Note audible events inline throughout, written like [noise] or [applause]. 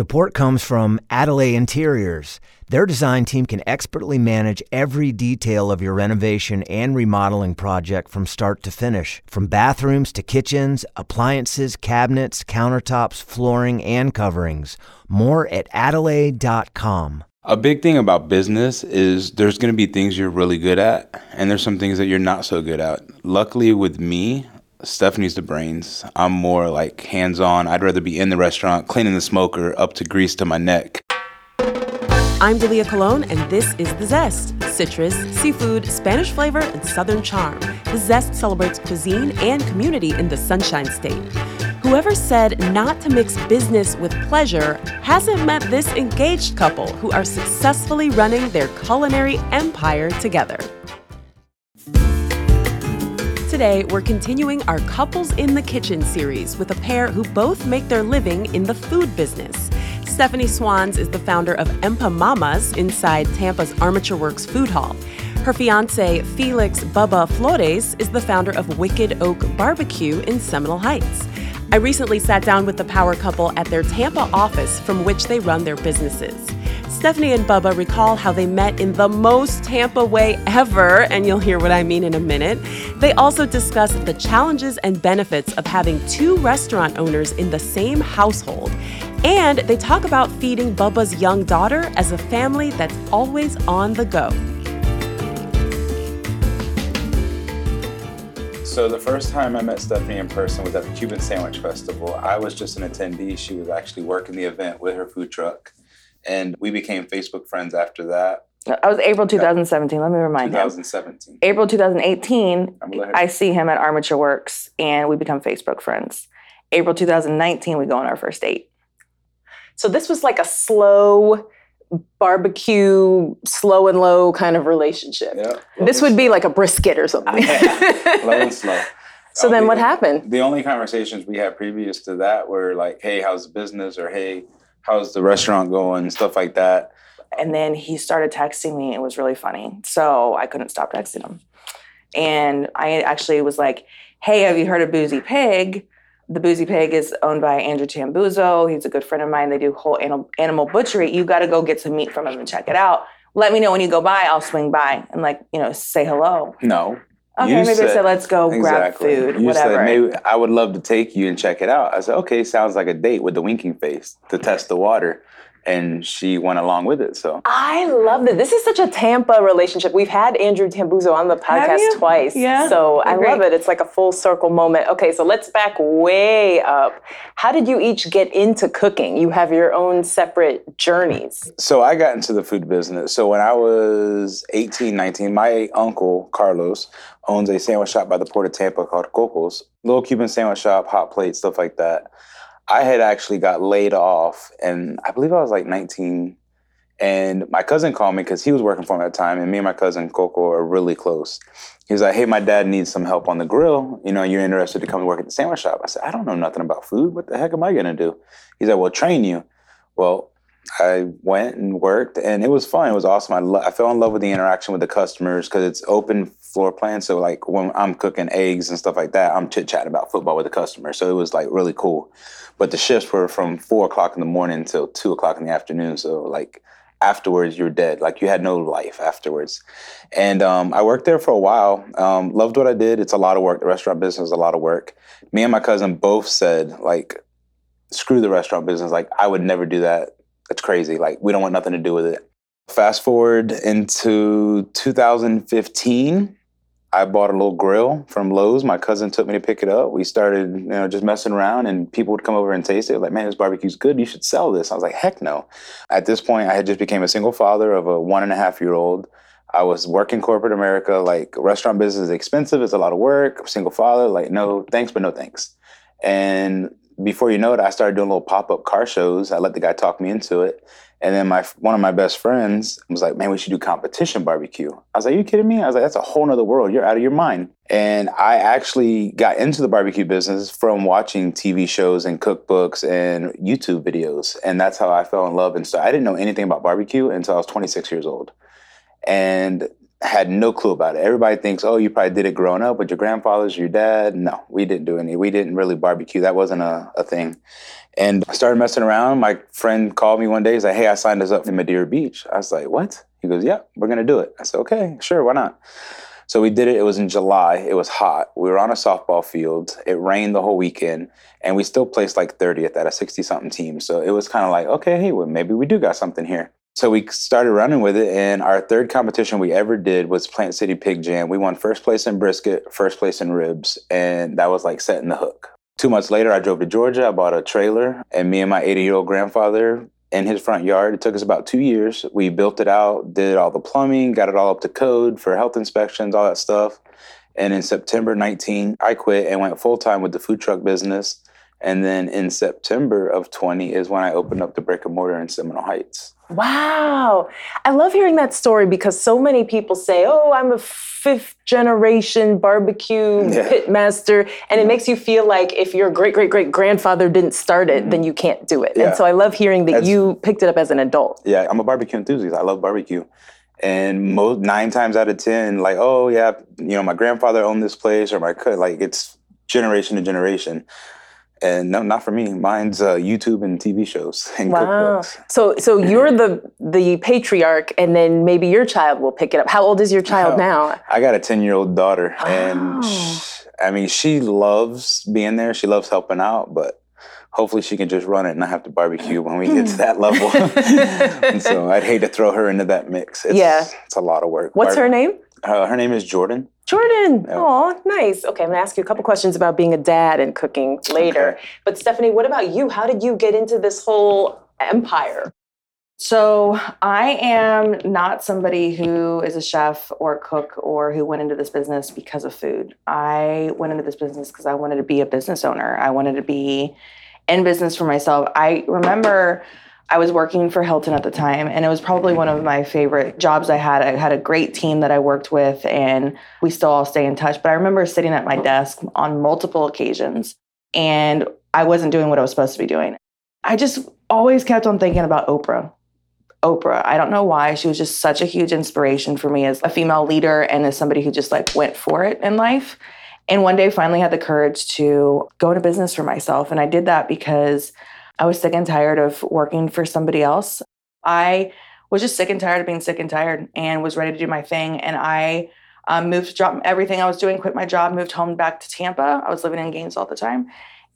Support comes from Adelaide Interiors. Their design team can expertly manage every detail of your renovation and remodeling project from start to finish. From bathrooms to kitchens, appliances, cabinets, countertops, flooring, and coverings. More at Adelaide.com. A big thing about business is there's going to be things you're really good at, and there's some things that you're not so good at. Luckily, with me, Stephanie's the brains. I'm more like hands on. I'd rather be in the restaurant, cleaning the smoker up to grease to my neck. I'm Dalia Colon, and this is The Zest citrus, seafood, Spanish flavor, and Southern charm. The Zest celebrates cuisine and community in the Sunshine State. Whoever said not to mix business with pleasure hasn't met this engaged couple who are successfully running their culinary empire together. Today, we're continuing our Couples in the Kitchen series with a pair who both make their living in the food business. Stephanie Swanz is the founder of Empamamas inside Tampa's Armature Works Food Hall. Her fiance, Felix Bubba Flores, is the founder of Wicked Oak Barbecue in Seminole Heights. I recently sat down with the power couple at their Tampa office from which they run their businesses. Stephanie and Bubba recall how they met in the most Tampa way ever, and you'll hear what I mean in a minute. They also discuss the challenges and benefits of having two restaurant owners in the same household. And they talk about feeding Bubba's young daughter as a family that's always on the go. So the first time I met Stephanie in person was at the Cuban Sandwich Festival. I was just an attendee. She was actually working the event with her food truck. And we became Facebook friends after that. I was April 2017. Let me remind you. 2017. him. April 2018, I'm glad. I see him at Armature Works and we become Facebook friends. April 2019, we go on our first date. So this was like a slow barbecue, slow and low kind of relationship. Yeah. This would be like a brisket or something. [laughs] low and [laughs] slow. so then be what happened? The only conversations we had previous to that were like, hey, how's the business? Or hey, how's the restaurant going? Stuff like that. And then he started texting me. It was really funny. So I couldn't stop texting him. And I actually was like, hey, have you heard of Boozy Pig? The Boozy Pig is owned by Andrew Tambuzzo. He's a good friend of mine. They do whole animal, animal butchery. You got to go get some meat from him and check it out. Let me know when you go by. I'll swing by and like, you know, say hello. No. Okay, You maybe I said- said, let's go grab food, You whatever. said maybe I would love to take you and check it out. I said, okay, sounds like a date with the winking face to test the water. And she went along with it. So I love that. This is such a Tampa relationship. We've had Andrew Tambuzzo on the podcast twice. Yeah. So I Great. love it. It's like a full circle moment. Okay, so let's back way up. How did you each get into cooking? You have your own separate journeys. so I got into the food business. So when I was 18, 19, my uncle Carlos owns a sandwich shop by the port of Tampa called Coco's. Little Cuban sandwich shop, hot plate, stuff like that. I had actually got laid off and I believe I was like 19 and my cousin called me because he was working for me at the time, and me and my cousin Coco are really close. He was like, "Hey, my dad needs some help on the grill. You know, you're interested to come work at the sandwich shop?" I said, "I don't know nothing about food. What the heck am I gonna do?" He's like, "Well, train you." Well, I went and worked, and it was fun. It was awesome. I, lo- I fell in love with the interaction with the customers because it's open floor plan. So, like when I'm cooking eggs and stuff like that, I'm chit chatting about football with the customers. So it was like really cool. But the shifts were from four o'clock in the morning until two o'clock in the afternoon. So like afterwards you're dead like you had no life afterwards and um, i worked there for a while um, loved what i did it's a lot of work the restaurant business is a lot of work me and my cousin both said like screw the restaurant business like i would never do that that's crazy like we don't want nothing to do with it fast forward into 2015 I bought a little grill from Lowe's. My cousin took me to pick it up. We started, you know, just messing around, and people would come over and taste it. Like, man, this barbecue's good. You should sell this. I was like, heck no. At this point, I had just became a single father of a one and a half year old. I was working corporate America. Like, restaurant business is expensive. It's a lot of work. Single father. Like, no thanks, but no thanks. And before you know it, I started doing little pop up car shows. I let the guy talk me into it. And then my one of my best friends was like, "Man, we should do competition barbecue." I was like, "Are you kidding me?" I was like, "That's a whole nother world. You're out of your mind." And I actually got into the barbecue business from watching TV shows and cookbooks and YouTube videos, and that's how I fell in love. And so I didn't know anything about barbecue until I was 26 years old, and had no clue about it. Everybody thinks, "Oh, you probably did it growing up with your grandfathers, your dad." No, we didn't do any. We didn't really barbecue. That wasn't a, a thing. And I started messing around. My friend called me one day. He's like, "Hey, I signed us up for Madeira Beach." I was like, "What?" He goes, "Yeah, we're gonna do it." I said, "Okay, sure, why not?" So we did it. It was in July. It was hot. We were on a softball field. It rained the whole weekend, and we still placed like 30th at a 60 something team. So it was kind of like, okay, hey, well, maybe we do got something here. So we started running with it, and our third competition we ever did was Plant City Pig Jam. We won first place in brisket, first place in ribs, and that was like setting the hook. Two months later, I drove to Georgia. I bought a trailer, and me and my 80 year old grandfather in his front yard. It took us about two years. We built it out, did all the plumbing, got it all up to code for health inspections, all that stuff. And in September 19, I quit and went full time with the food truck business. And then in September of 20 is when I opened up the brick and mortar in Seminole Heights. Wow. I love hearing that story because so many people say, oh, I'm a fifth generation barbecue [laughs] Yeah. pit master. And it makes you feel like if your great great great grandfather didn't start it, then you can't do it. Mm-hmm. Yeah. And so I love hearing that That's- you picked it up as an adult. Yeah, I'm a barbecue enthusiast. I love barbecue. And most nine times out of ten, like, oh yeah, you know, my grandfather owned this place or my like it's generation to generation. And no, not for me. Mine's uh, YouTube and TV shows [laughs] and Wow. cookbooks. So so [laughs] you're the the patriarch and then maybe your child will pick it up. How old is your child Oh. [laughs] now? I got a 10 year old daughter, Oh. and sh I mean, she loves being there. She loves helping out, but hopefully she can just run it and not have to barbecue when we get to that level. and so I'd hate to throw her into that mix. It's, Yeah. It's a lot of work. What's her name? Uh, her name is Jordan. Jordan. Yeah. Oh, nice. Okay, I'm gonna ask you a couple questions about being a dad and cooking later. Okay. But Stephanie, what about you? How did you get into this whole empire? So I am not somebody who is a chef or a cook or who went into this business because of food. I went into this business because I wanted to be a business owner. I wanted to be in business for myself. I remember I was working for Hilton at the time, and it was probably one of my favorite jobs I had. I had a great team that I worked with, and we still all stay in touch. But I remember sitting at my desk on multiple occasions, and I wasn't doing what I was supposed to be doing. I just always kept on thinking about Oprah. Oprah. I don't know why. She was just such a huge inspiration for me as a female leader and as somebody who just like went for it in life. And one day finally had the courage to go into business for myself. And I did that because I was sick and tired of working for somebody else. I was just sick and tired of being sick and tired and was ready to do my thing. And I um, moved, dropped everything I was doing, quit my job, moved home back to Tampa. I was living in Gainesville at the time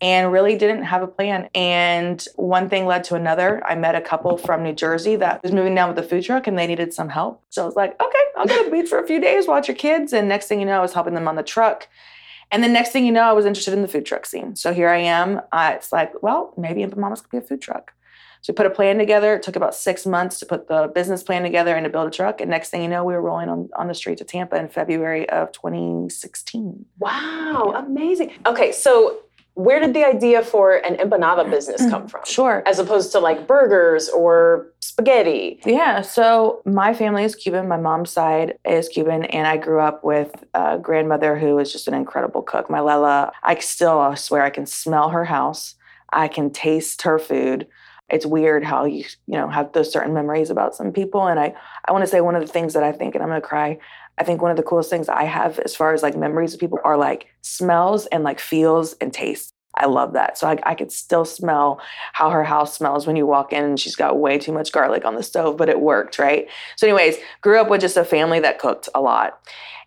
and really didn't have a plan. And one thing led to another. I met a couple from New Jersey that was moving down with a food truck and they needed some help. So I was like, okay, I'll go to the beach for a few days, watch your kids. And next thing you know, I was helping them on the truck. And then next thing you know, I was interested in the food truck scene. So here I am. Uh, it's like, well, maybe Empamamas could be a food truck. So we put a plan together. It took about six months to put the business plan together and to build a truck. And next thing you know, we were rolling on, on the streets of Tampa in February of 2016. Wow, amazing. Okay, so where did the idea for an empanada business mm-hmm. come from? Sure. As opposed to like burgers or spaghetti. Yeah, so my family is Cuban. My mom's side is Cuban, and I grew up with a grandmother who was just an incredible cook. My Lela, I still I swear I can smell her house. I can taste her food. It's weird how you you know have those certain memories about some people, and I I want to say one of the things that I think, and I'm gonna cry. I think one of the coolest things I have as far as like memories of people are like smells and like feels and tastes. I love that. So I, I could still smell how her house smells when you walk in and she's got way too much garlic on the stove, but it worked, right? So, anyways, grew up with just a family that cooked a lot.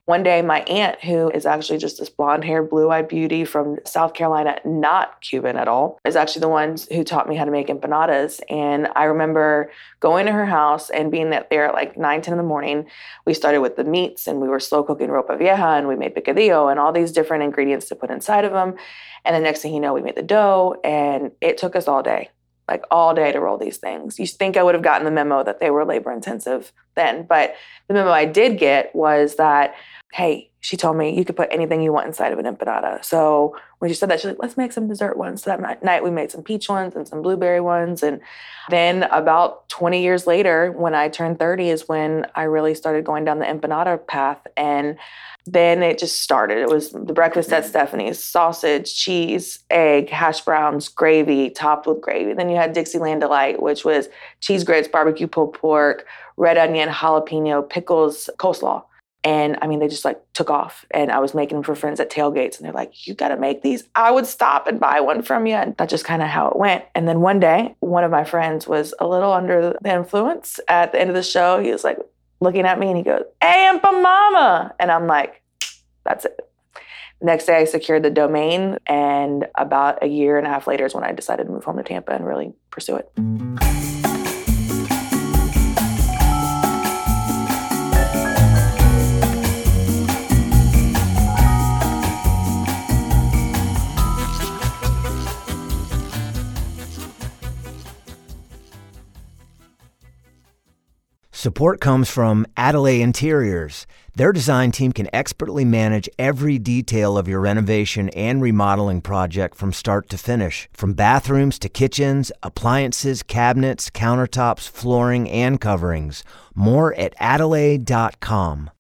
One day, my aunt, who is actually just this blonde haired, blue eyed beauty from South Carolina, not Cuban at all, is actually the one who taught me how to make empanadas. And I remember going to her house and being there at like 9, 10 in the morning. We started with the meats and we were slow cooking ropa vieja and we made picadillo and all these different ingredients to put inside of them. And the next thing you know, we made the dough and it took us all day like all day to roll these things. You think I would have gotten the memo that they were labor intensive then, but the memo I did get was that, hey, she told me you could put anything you want inside of an empanada. So when she said that, she's like, let's make some dessert ones. So that night we made some peach ones and some blueberry ones. And then about 20 years later, when I turned 30, is when I really started going down the empanada path. And then it just started. It was the breakfast at mm. Stephanie's sausage, cheese, egg, hash browns, gravy, topped with gravy. Then you had Dixieland Delight, which was cheese grits, barbecue pulled pork, red onion, jalapeno, pickles, coleslaw. And I mean, they just like took off. And I was making them for friends at tailgates. And they're like, you got to make these. I would stop and buy one from you. And that's just kind of how it went. And then one day, one of my friends was a little under the influence at the end of the show. He was like looking at me and he goes, Hey, Empamama. And I'm like, that's it. The next day, I secured the domain. And about a year and a half later is when I decided to move home to Tampa and really pursue it. Support comes from Adelaide Interiors. Their design team can expertly manage every detail of your renovation and remodeling project from start to finish. From bathrooms to kitchens, appliances, cabinets, countertops, flooring, and coverings. More at adelaide.com.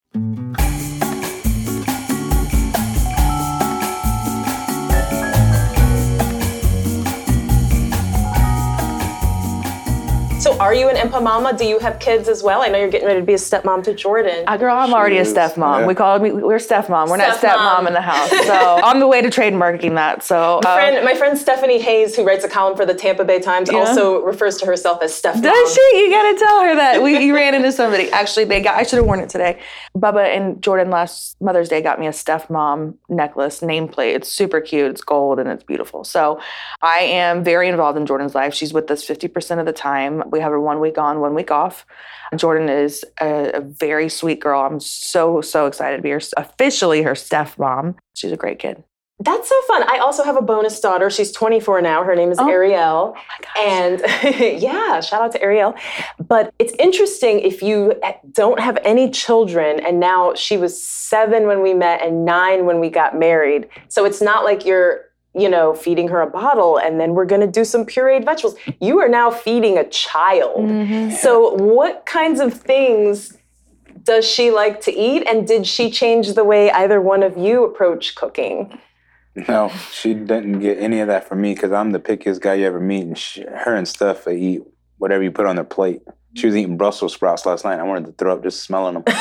are you an Empamama? Do you have kids as well? I know you're getting ready to be a stepmom to Jordan. Uh, girl, I'm already a stepmom. yeah. We call it, we're stepmom. We're not Stepmom. stepmom in the house. So [laughs] on the way to trademarking that. So My uh, friend, my friend Stephanie Hayes, who writes a column for the Tampa Bay Times, Yeah. also refers to herself as Steph. Does she? You gotta tell her that we you ran into somebody. Actually, they got. I should have worn it today. Bubba and Jordan last Mother's Day got me a Steph Mom necklace nameplate. It's super cute. It's gold and it's beautiful. So I am very involved in Jordan's life. She's with us fifty percent of the time. We have her one week on, one week off. Jordan is a, a very sweet girl. I'm so so excited to be her officially her Steph Mom. She's a great kid. That's so fun. I also have a bonus daughter. She's 24 now. Her name is Oh. Ariel. my gosh. And [laughs] yeah, shout out to Ariel. But it's interesting if you eh, don't have any children, and now she was seven when we met and nine when we got married. So it's not like you're, you know, feeding her a bottle and then we're going to do some pureed vegetables. You are now feeding a child. Mm-hmm. So, what kinds of things does she like to eat? And did she change the way either one of you approach cooking? No, she didn't get any of that from me because I'm the pickiest guy you ever meet. And she, her and stuff, they eat whatever you put on their plate. She was eating Brussels sprouts last night. I wanted to throw up just smelling them. [laughs]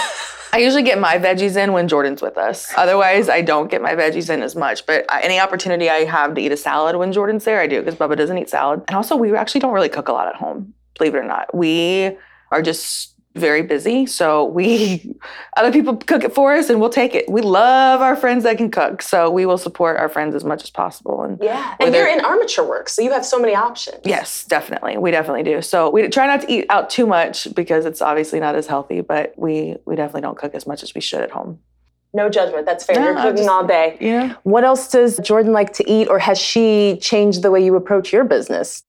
I usually get my veggies in when Jordan's with us. Otherwise, I don't get my veggies in as much. But any opportunity I have to eat a salad when Jordan's there, I do because Bubba doesn't eat salad. And also, we actually don't really cook a lot at home, believe it or not. We are just very busy. So we, [laughs] other people cook it for us and we'll take it. We love our friends that can cook. So we will support our friends as much as possible. And Yeah. And Whether- you're in armature work, so you have so many options. Yes, definitely. We definitely do. So we try not to eat out too much because it's obviously not as healthy, but we we definitely don't cook as much as we should at home. No judgment. That's fair. No, you're cooking just- all day. Yeah. What else does Jordan like to eat, or has she changed the way you approach your business?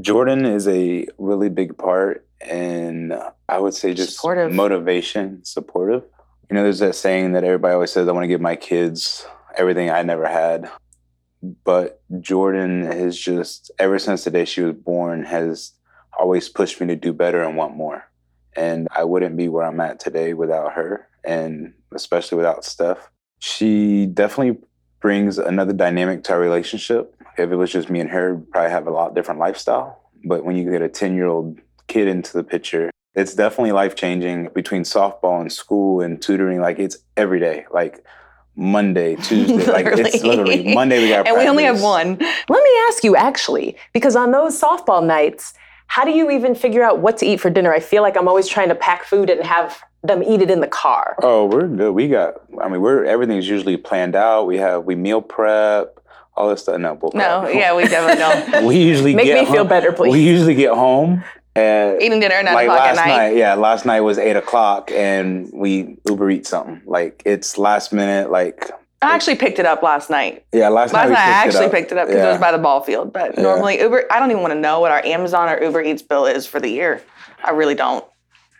Jordan is a really big part, and I would say just Supportive. motivation, supportive. You know, there's that saying that everybody always says, I want to give my kids everything I never had. But Jordan has just, ever since the day she was born, has always pushed me to do better and want more. And I wouldn't be where I'm at today without her, and especially without Steph. She definitely brings another dynamic to our relationship. If it was just me and her, we'd probably have a lot different lifestyle. But when you get a 10 year old kid into the picture, it's definitely life changing between softball and school and tutoring. Like it's every day, like Monday, [laughs] Tuesday. like it's Literally. Monday we got And we only have one. Let me ask you actually, because on those softball nights, how do you even figure out what to eat for dinner? I feel like I'm always trying to pack food and have them eat it in the car. Oh, we're good. We got. I mean, we're everything's usually planned out. We have we meal prep, all this stuff. No, bull No, yeah, we definitely [laughs] don't. we usually Make get me feel better, please. We usually get home at Eating dinner at nine like o'clock last at night. Yeah, last night was eight o'clock, and we Uber eat something. Like it's last minute. Like I actually picked it up last night. yeah, last, Last night we night I actually it picked it up because it was by the ball field. But Yeah. normally Uber, I don't even want to know what our Amazon or Uber Eats bill is for the year. I really don't.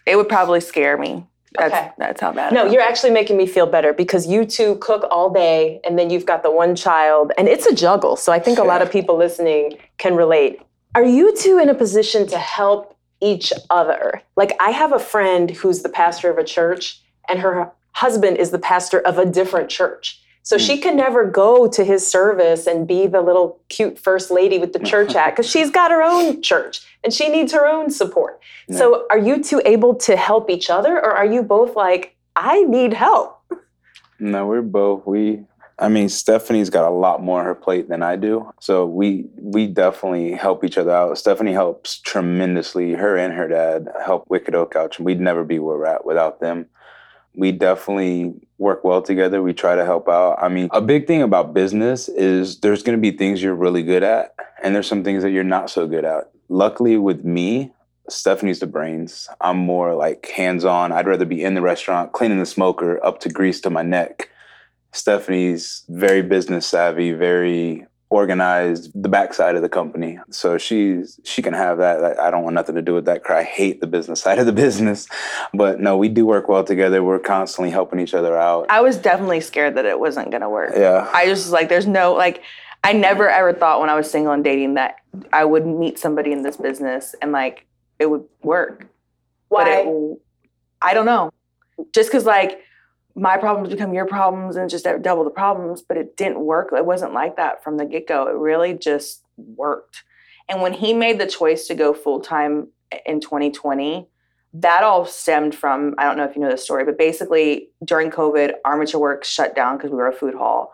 It would probably scare me. That's Okay. that's how bad. No, you're actually making me feel better because you two cook all day and then you've got the one child and it's a juggle. So I think a lot of people listening can relate. Are you two in a position to help each other? Like I have a friend who's the pastor of a church and her husband is the pastor of a different church. So she hmm. can never go to his service and be the little cute first lady with the church [laughs] hat because she's got her own church and she needs her own support. So are you two able to help each other or are you both like, I need help. No, we're both we. I mean, Stephanie's got a lot more on her plate than I do, so we we definitely help each other out. Stephanie helps tremendously. Her and her dad help Wicked Oak. And we'd never be where we're at without them. We definitely work well together. We try to help out. I mean, a big thing about business is there's going to be things you're really good at, and there's some things that you're not so good at. Luckily, with me, Stephanie's the brains. I'm more like hands on. I'd rather be in the restaurant, cleaning the smoker up to grease to my neck. Stephanie's very business savvy, very organized, the backside of the company. So she's she can have that. I don't want nothing to do with that. Cry. I hate the business [laughs] side of the business. But no, we do work well together. We're constantly helping each other out. I was definitely scared that it wasn't gonna work. Yeah. I just was like, there's no like. I never ever thought when I was single and dating that I would meet somebody in this business and like it would work. But Why? it, I don't know. Just because like my problems become your problems and just double the problems, but it didn't work. It wasn't like that from the get go. It really just worked. And when he made the choice to go full time in 2020, that all stemmed from I don't know if you know the story, but basically during COVID, Armature Works shut down because we were a food hall.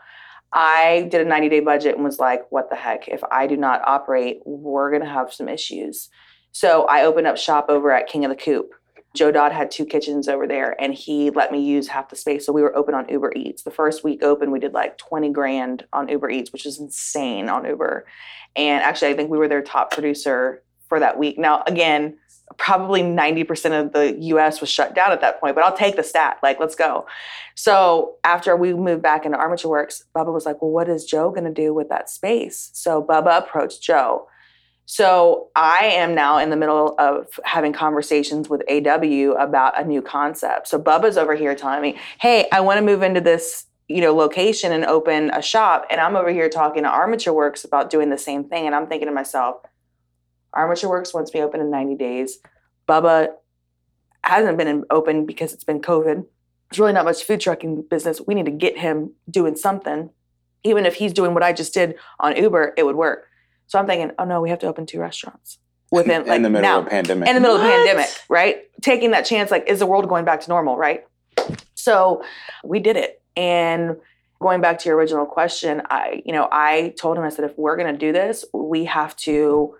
I did a 90 day budget and was like, what the heck? If I do not operate, we're going to have some issues. So I opened up shop over at King of the Coop. Joe Dodd had two kitchens over there and he let me use half the space. So we were open on Uber Eats. The first week open, we did like 20 grand on Uber Eats, which is insane on Uber. And actually, I think we were their top producer for that week. Now, again, probably 90% of the US was shut down at that point, but I'll take the stat. Like, let's go. So after we moved back into Armature Works, Bubba was like, well, what is Joe going to do with that space? So Bubba approached Joe. So I am now in the middle of having conversations with AW about a new concept. So Bubba's over here telling me, "Hey, I want to move into this, you know, location and open a shop." And I'm over here talking to Armature Works about doing the same thing. And I'm thinking to myself, Armature Works wants me open in 90 days. Bubba hasn't been open because it's been COVID. There's really not much food trucking business. We need to get him doing something. Even if he's doing what I just did on Uber, it would work. So I'm thinking, oh no, we have to open two restaurants within like in the middle now of a pandemic. in the middle of the What? pandemic, right? Taking that chance, like, is the world going back to normal, right? So we did it. And going back to your original question, I, you know, I told him, I said, if we're gonna do this, we have to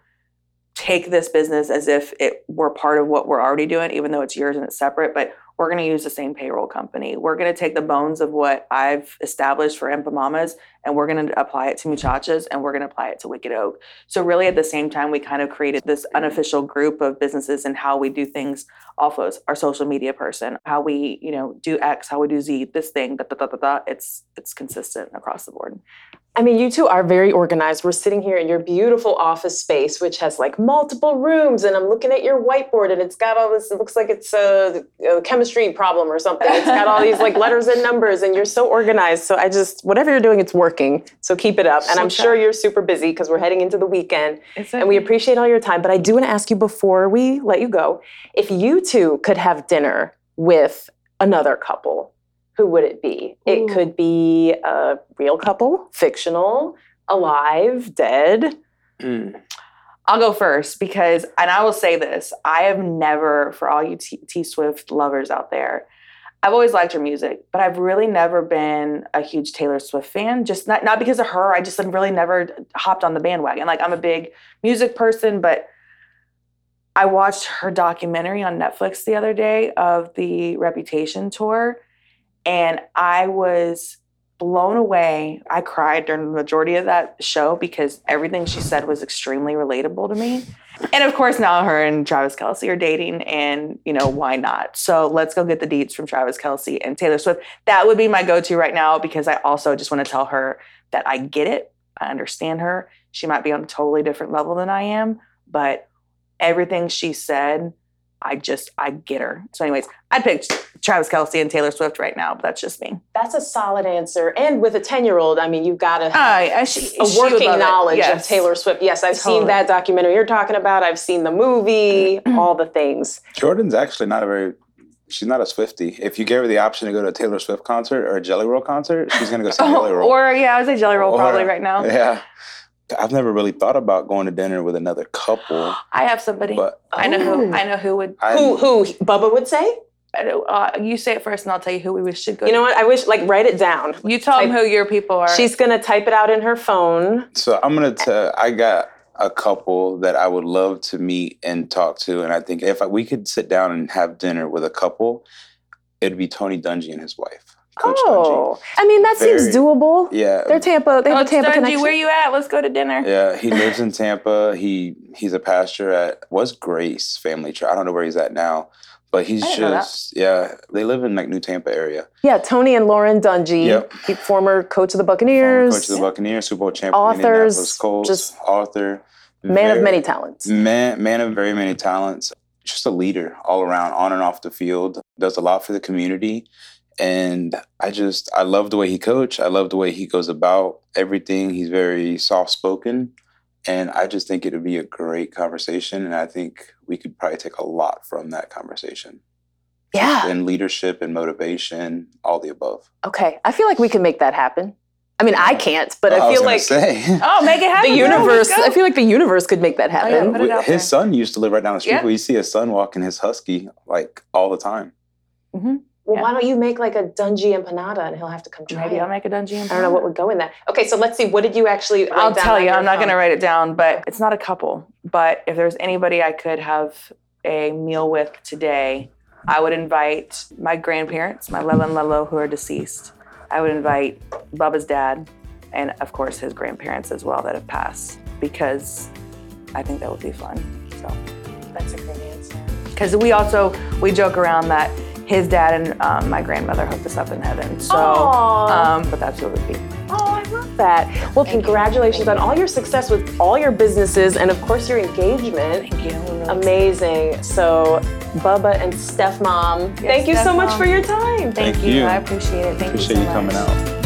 take this business as if it were part of what we're already doing, even though it's yours and it's separate, but we're going to use the same payroll company. We're going to take the bones of what I've established for Empamamas and we're going to apply it to Muchachas and we're going to apply it to Wicked Oak. So really at the same time, we kind of created this unofficial group of businesses and how we do things off of our social media person, how we, you know, do X, how we do Z, this thing, da, da, da, da, da. It's, it's consistent across the board. I mean, you two are very organized. We're sitting here in your beautiful office space, which has like multiple rooms, and I'm looking at your whiteboard, and it's got all this. It looks like it's a, a chemistry problem or something. It's got all these like letters and numbers, and you're so organized. So I just, whatever you're doing, it's working. So keep it up. And I'm sure you're super busy because we're heading into the weekend, and we appreciate all your time. But I do want to ask you before we let you go, if you two could have dinner with another couple, who would it be? Ooh. It could be a real couple, fictional, alive, dead. Mm. I'll go first because, and I will say this I have never, for all you T, T Swift lovers out there, I've always liked her music, but I've really never been a huge Taylor Swift fan. Just not, not because of her, I just have really never hopped on the bandwagon. Like, I'm a big music person, but I watched her documentary on Netflix the other day of the Reputation tour, and I was blown away. I cried during the majority of that show because everything she said was extremely relatable to me. And of course, now her and Travis Kelce are dating, and you know, why not? So let's go get the deets from Travis Kelce and Taylor Swift. That would be my go to right now because I also just want to tell her that I get it. I understand her. She might be on a totally different level than I am, but everything she said, I just, I get her. So, anyways, I'd pick Travis Kelce and Taylor Swift right now, but that's just me. That's a solid answer. And with a 10 year old, I mean, you've got to Uh, have yeah, she, a working love it. knowledge of Taylor Swift. Yes, I've seen that documentary you're talking about. I've seen the movie, all the things. Jordan's actually not a very. She's not a Swifty. If you gave her the option to go to a Taylor Swift concert or a Jelly Roll concert, she's gonna go see [laughs] Jelly Roll. or yeah, I would say Jelly Roll Or- probably right now. Yeah. I've never really thought about going to dinner with another couple, I have somebody. but I know who. Oh. I know who would. I, Who, who Bubba would say? Uh, you say it first, and I'll tell you who we should go. You know what? I wish like write it down. You tell them who your people are. She's gonna type it out in her phone. So I'm gonna tell. I got a couple that I would love to meet and talk to, and I think if we could sit down and have dinner with a couple, it'd be Tony Dungy and his wife, Coach oh, I mean that seems doable. Yeah, They're Tampa. They have a Tampa Dungy, connection. where are you at? Let's go to dinner. yeah. He lives [laughs] in Tampa. He he's a pastor at was Grace Family Church. I don't know where he's at now, but he's I didn't know that. just yeah. They live in like New Tampa area. yeah, Tony and Lauren Dungy, Yep. former coach of the Buccaneers, Former Buccaneers, coach of the Buccaneers, Super Bowl champion, Authors, Indianapolis Colts, just author, man of many talents. Man, man of very many talents. Just a leader all around, on and off the field. Does a lot for the community, and I just I love the way he coach. I love the way he goes about everything. He's very soft spoken, and I just think it would be a great conversation. And I think we could probably take a lot from that conversation. Yeah. And leadership and motivation, all the above. Okay, I feel like we can make that happen. I mean, I can't, but Oh, I feel gonna like say. [laughs] Oh, make it happen. the universe. Let's. I feel like the universe could make that oh, happen. put it out his there. son used to live right down the street. Yeah. Where you see his son walking his husky like all the time. Mm-hmm. Well, Yeah. why don't you make like a Dungy empanada and he'll have to come try Maybe it? I'll make a dungeon. I don't know what would go in that. Okay, so let's see. What did you actually? I'll tell you. I'm not going to write it down, but it's not a couple. But if there's anybody I could have a meal with today, I would invite my grandparents, my Lelo and Lelo, who are deceased. I would invite Bubba's dad, and of course his grandparents as well that have passed, because I think that would be fun. So, That's a great answer. because we also we joke around that his dad and um, my grandmother hooked us up in heaven. So, Aw. um, but that's who it would be. Oh, I love that. Well, congratulations on all your success with all your businesses and, of course, your engagement. Thank you. Really Amazing. So, Bubba and Steph Mom, thank you so much Mom. for your time. Thank, Thank you. you. I appreciate it. Thank Appreciate you so you coming out.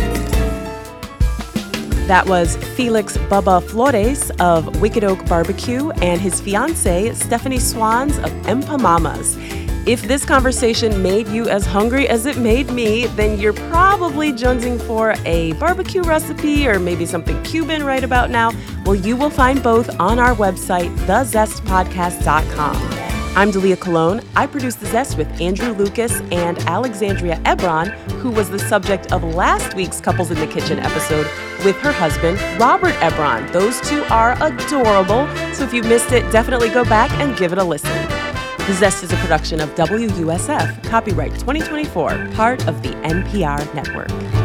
That was Felix Bubba Flores of Wicked Oak Barbecue and his fiancee, Stephanie Swanz of Empamamas. If this conversation made you as hungry as it made me, then you're probably jonesing for a barbecue recipe or maybe something Cuban right about now. Well, you will find both on our website, thezestpodcast.com. I'm Dalia Colon. I produce The Zest with Andrew Lucas and Alexandria Ebron, who was the subject of last week's Couples in the Kitchen episode with her husband, Robert Ebron. Those two are adorable, so if you missed it, definitely go back and give it a listen. The Zest is a production of WUSF, copyright 2024, part of the NPR network.